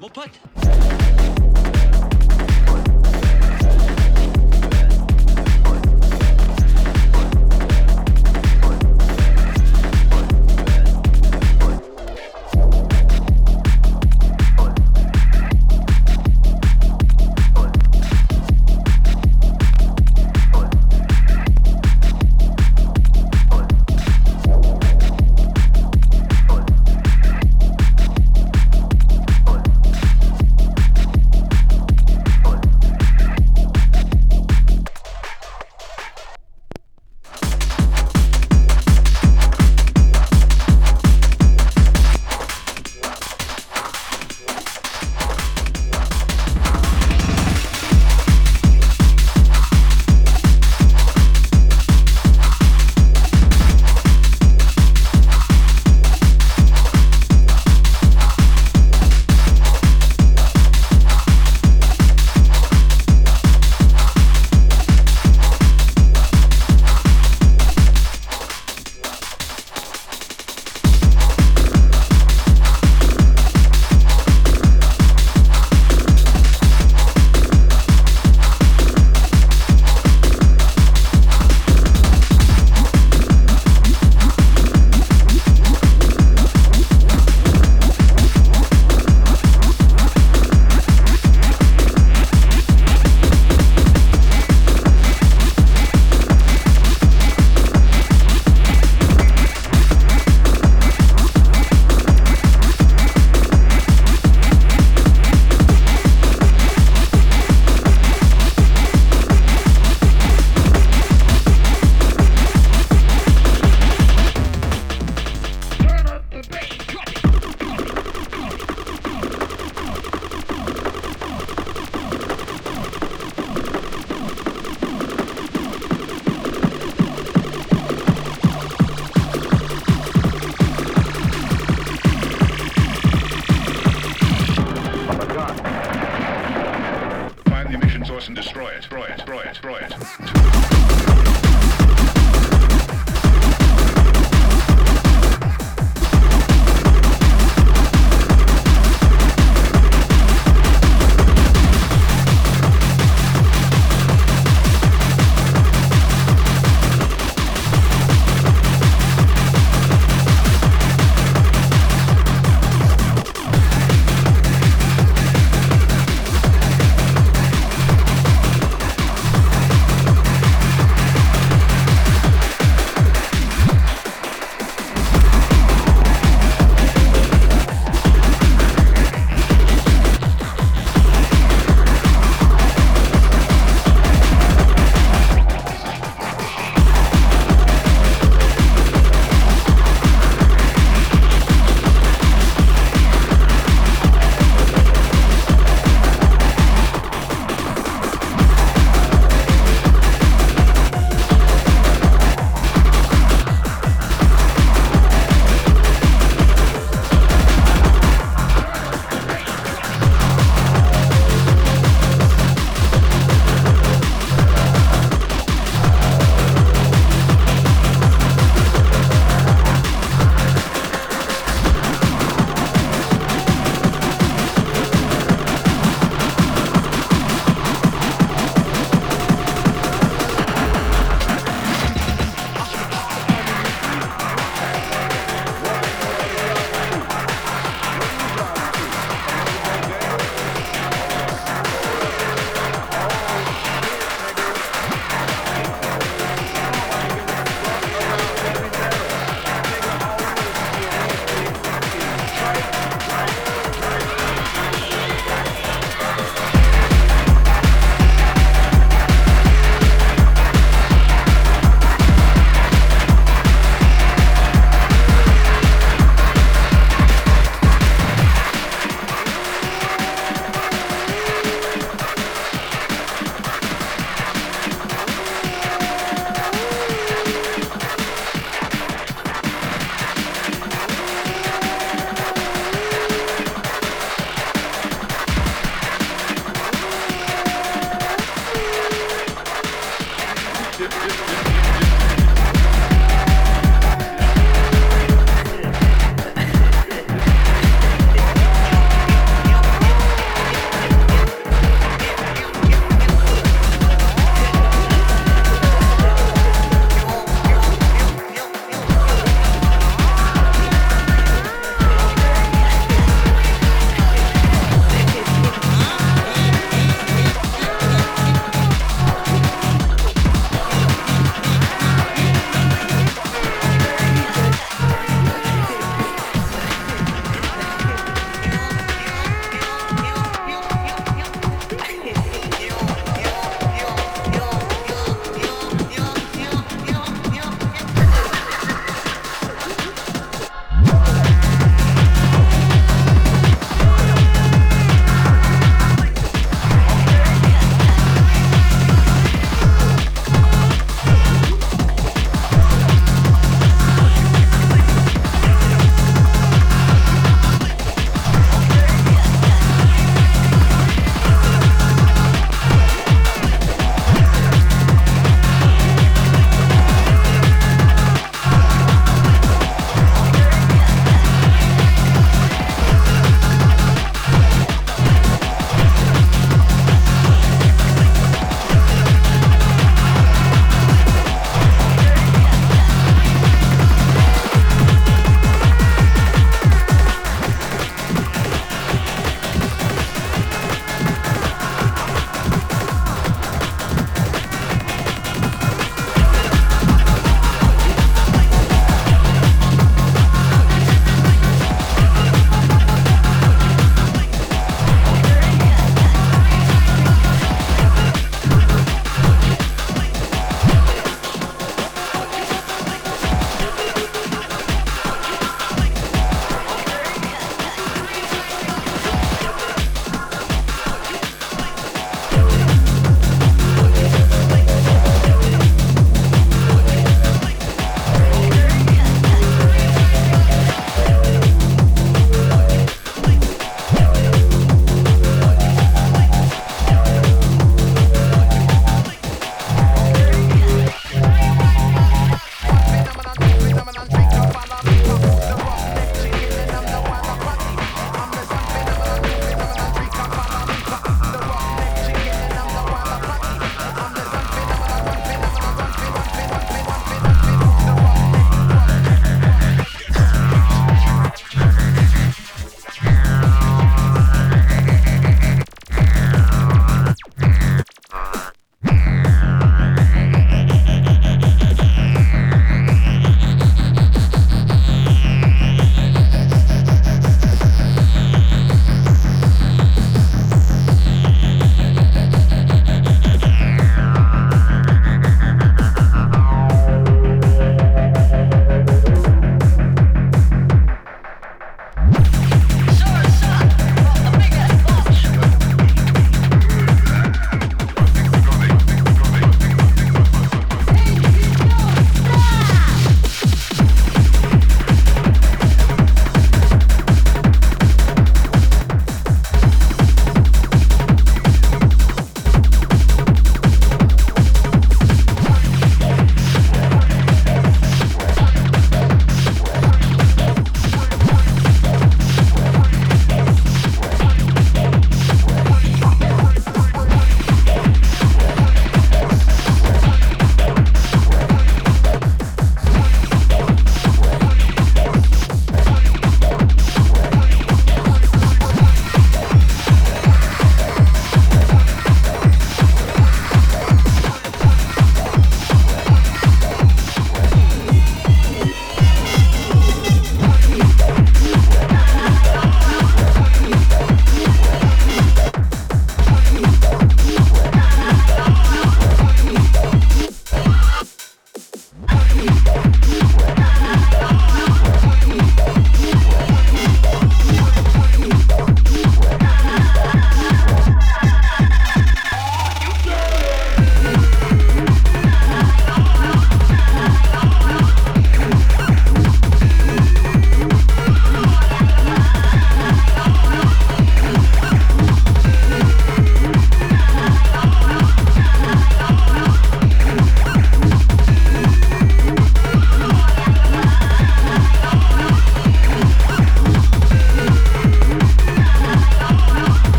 Mon pote